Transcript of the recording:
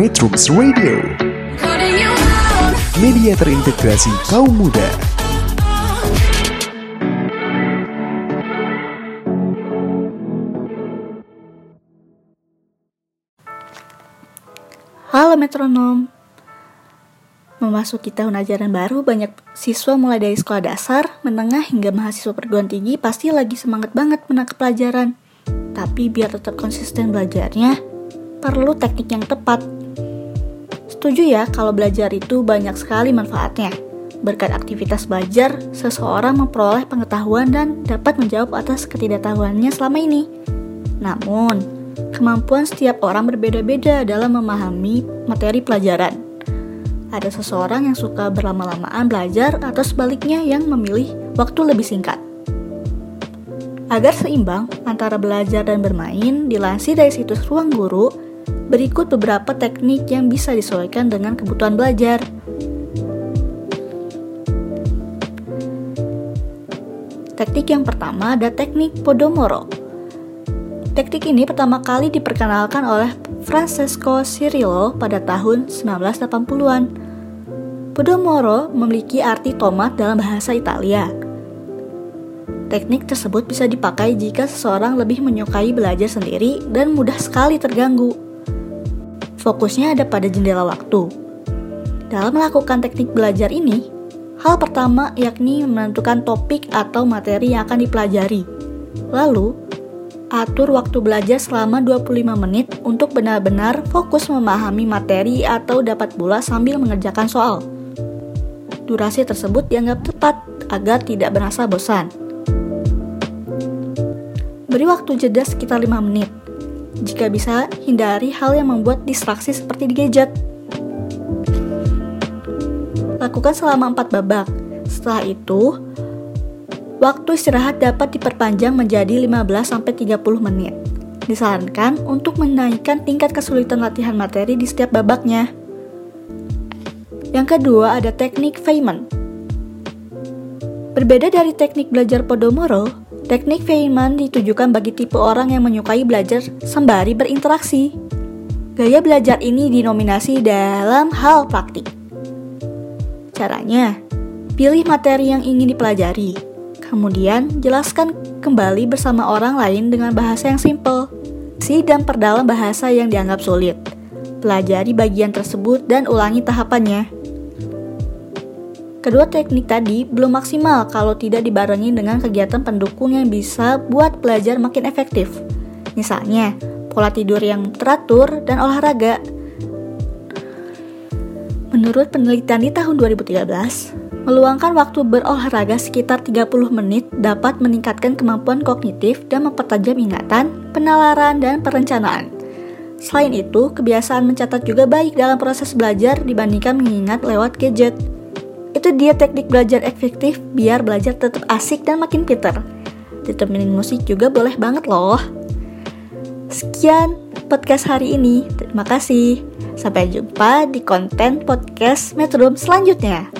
Metrums Radio. Media terintegrasi kaum muda. Halo metronom. Memasuki tahun ajaran baru, banyak siswa mulai dari sekolah dasar, menengah hingga mahasiswa perguruan tinggi pasti lagi semangat banget menangkap pelajaran. Tapi biar tetap konsisten belajarnya, perlu teknik yang tepat. Setuju ya kalau belajar itu banyak sekali manfaatnya. Berkat aktivitas belajar, seseorang memperoleh pengetahuan dan dapat menjawab atas ketidaktahuannya selama ini. Namun, kemampuan setiap orang berbeda-beda dalam memahami materi pelajaran ada seseorang yang suka berlama-lamaan belajar atau sebaliknya yang memilih waktu lebih singkat. Agar seimbang antara belajar dan bermain, dilansir dari situs Ruang Guru, berikut beberapa teknik yang bisa disesuaikan dengan kebutuhan belajar. Teknik yang pertama ada teknik Podomoro. Teknik ini pertama kali diperkenalkan oleh Francesco Cirillo pada tahun 1980-an. Podomoro memiliki arti tomat dalam bahasa Italia. Teknik tersebut bisa dipakai jika seseorang lebih menyukai belajar sendiri dan mudah sekali terganggu. Fokusnya ada pada jendela waktu. Dalam melakukan teknik belajar ini, hal pertama yakni menentukan topik atau materi yang akan dipelajari. Lalu, atur waktu belajar selama 25 menit untuk benar-benar fokus memahami materi atau dapat pula sambil mengerjakan soal durasi tersebut dianggap tepat agar tidak berasa bosan. Beri waktu jeda sekitar 5 menit. Jika bisa, hindari hal yang membuat distraksi seperti di gadget. Lakukan selama 4 babak. Setelah itu, waktu istirahat dapat diperpanjang menjadi 15-30 menit. Disarankan untuk menaikkan tingkat kesulitan latihan materi di setiap babaknya. Yang kedua ada teknik Feynman. Berbeda dari teknik belajar Podomoro, teknik Feynman ditujukan bagi tipe orang yang menyukai belajar sembari berinteraksi. Gaya belajar ini dinominasi dalam hal praktik. Caranya, pilih materi yang ingin dipelajari, kemudian jelaskan kembali bersama orang lain dengan bahasa yang simple. Si dan perdalam bahasa yang dianggap sulit. Pelajari bagian tersebut dan ulangi tahapannya. Kedua teknik tadi belum maksimal kalau tidak dibarengi dengan kegiatan pendukung yang bisa buat belajar makin efektif. Misalnya, pola tidur yang teratur dan olahraga. Menurut penelitian di tahun 2013, meluangkan waktu berolahraga sekitar 30 menit dapat meningkatkan kemampuan kognitif dan mempertajam ingatan, penalaran, dan perencanaan. Selain itu, kebiasaan mencatat juga baik dalam proses belajar dibandingkan mengingat lewat gadget. Itu dia teknik belajar efektif biar belajar tetap asik dan makin pinter. Ditemenin musik juga boleh banget loh. Sekian podcast hari ini. Terima kasih. Sampai jumpa di konten podcast Metro selanjutnya.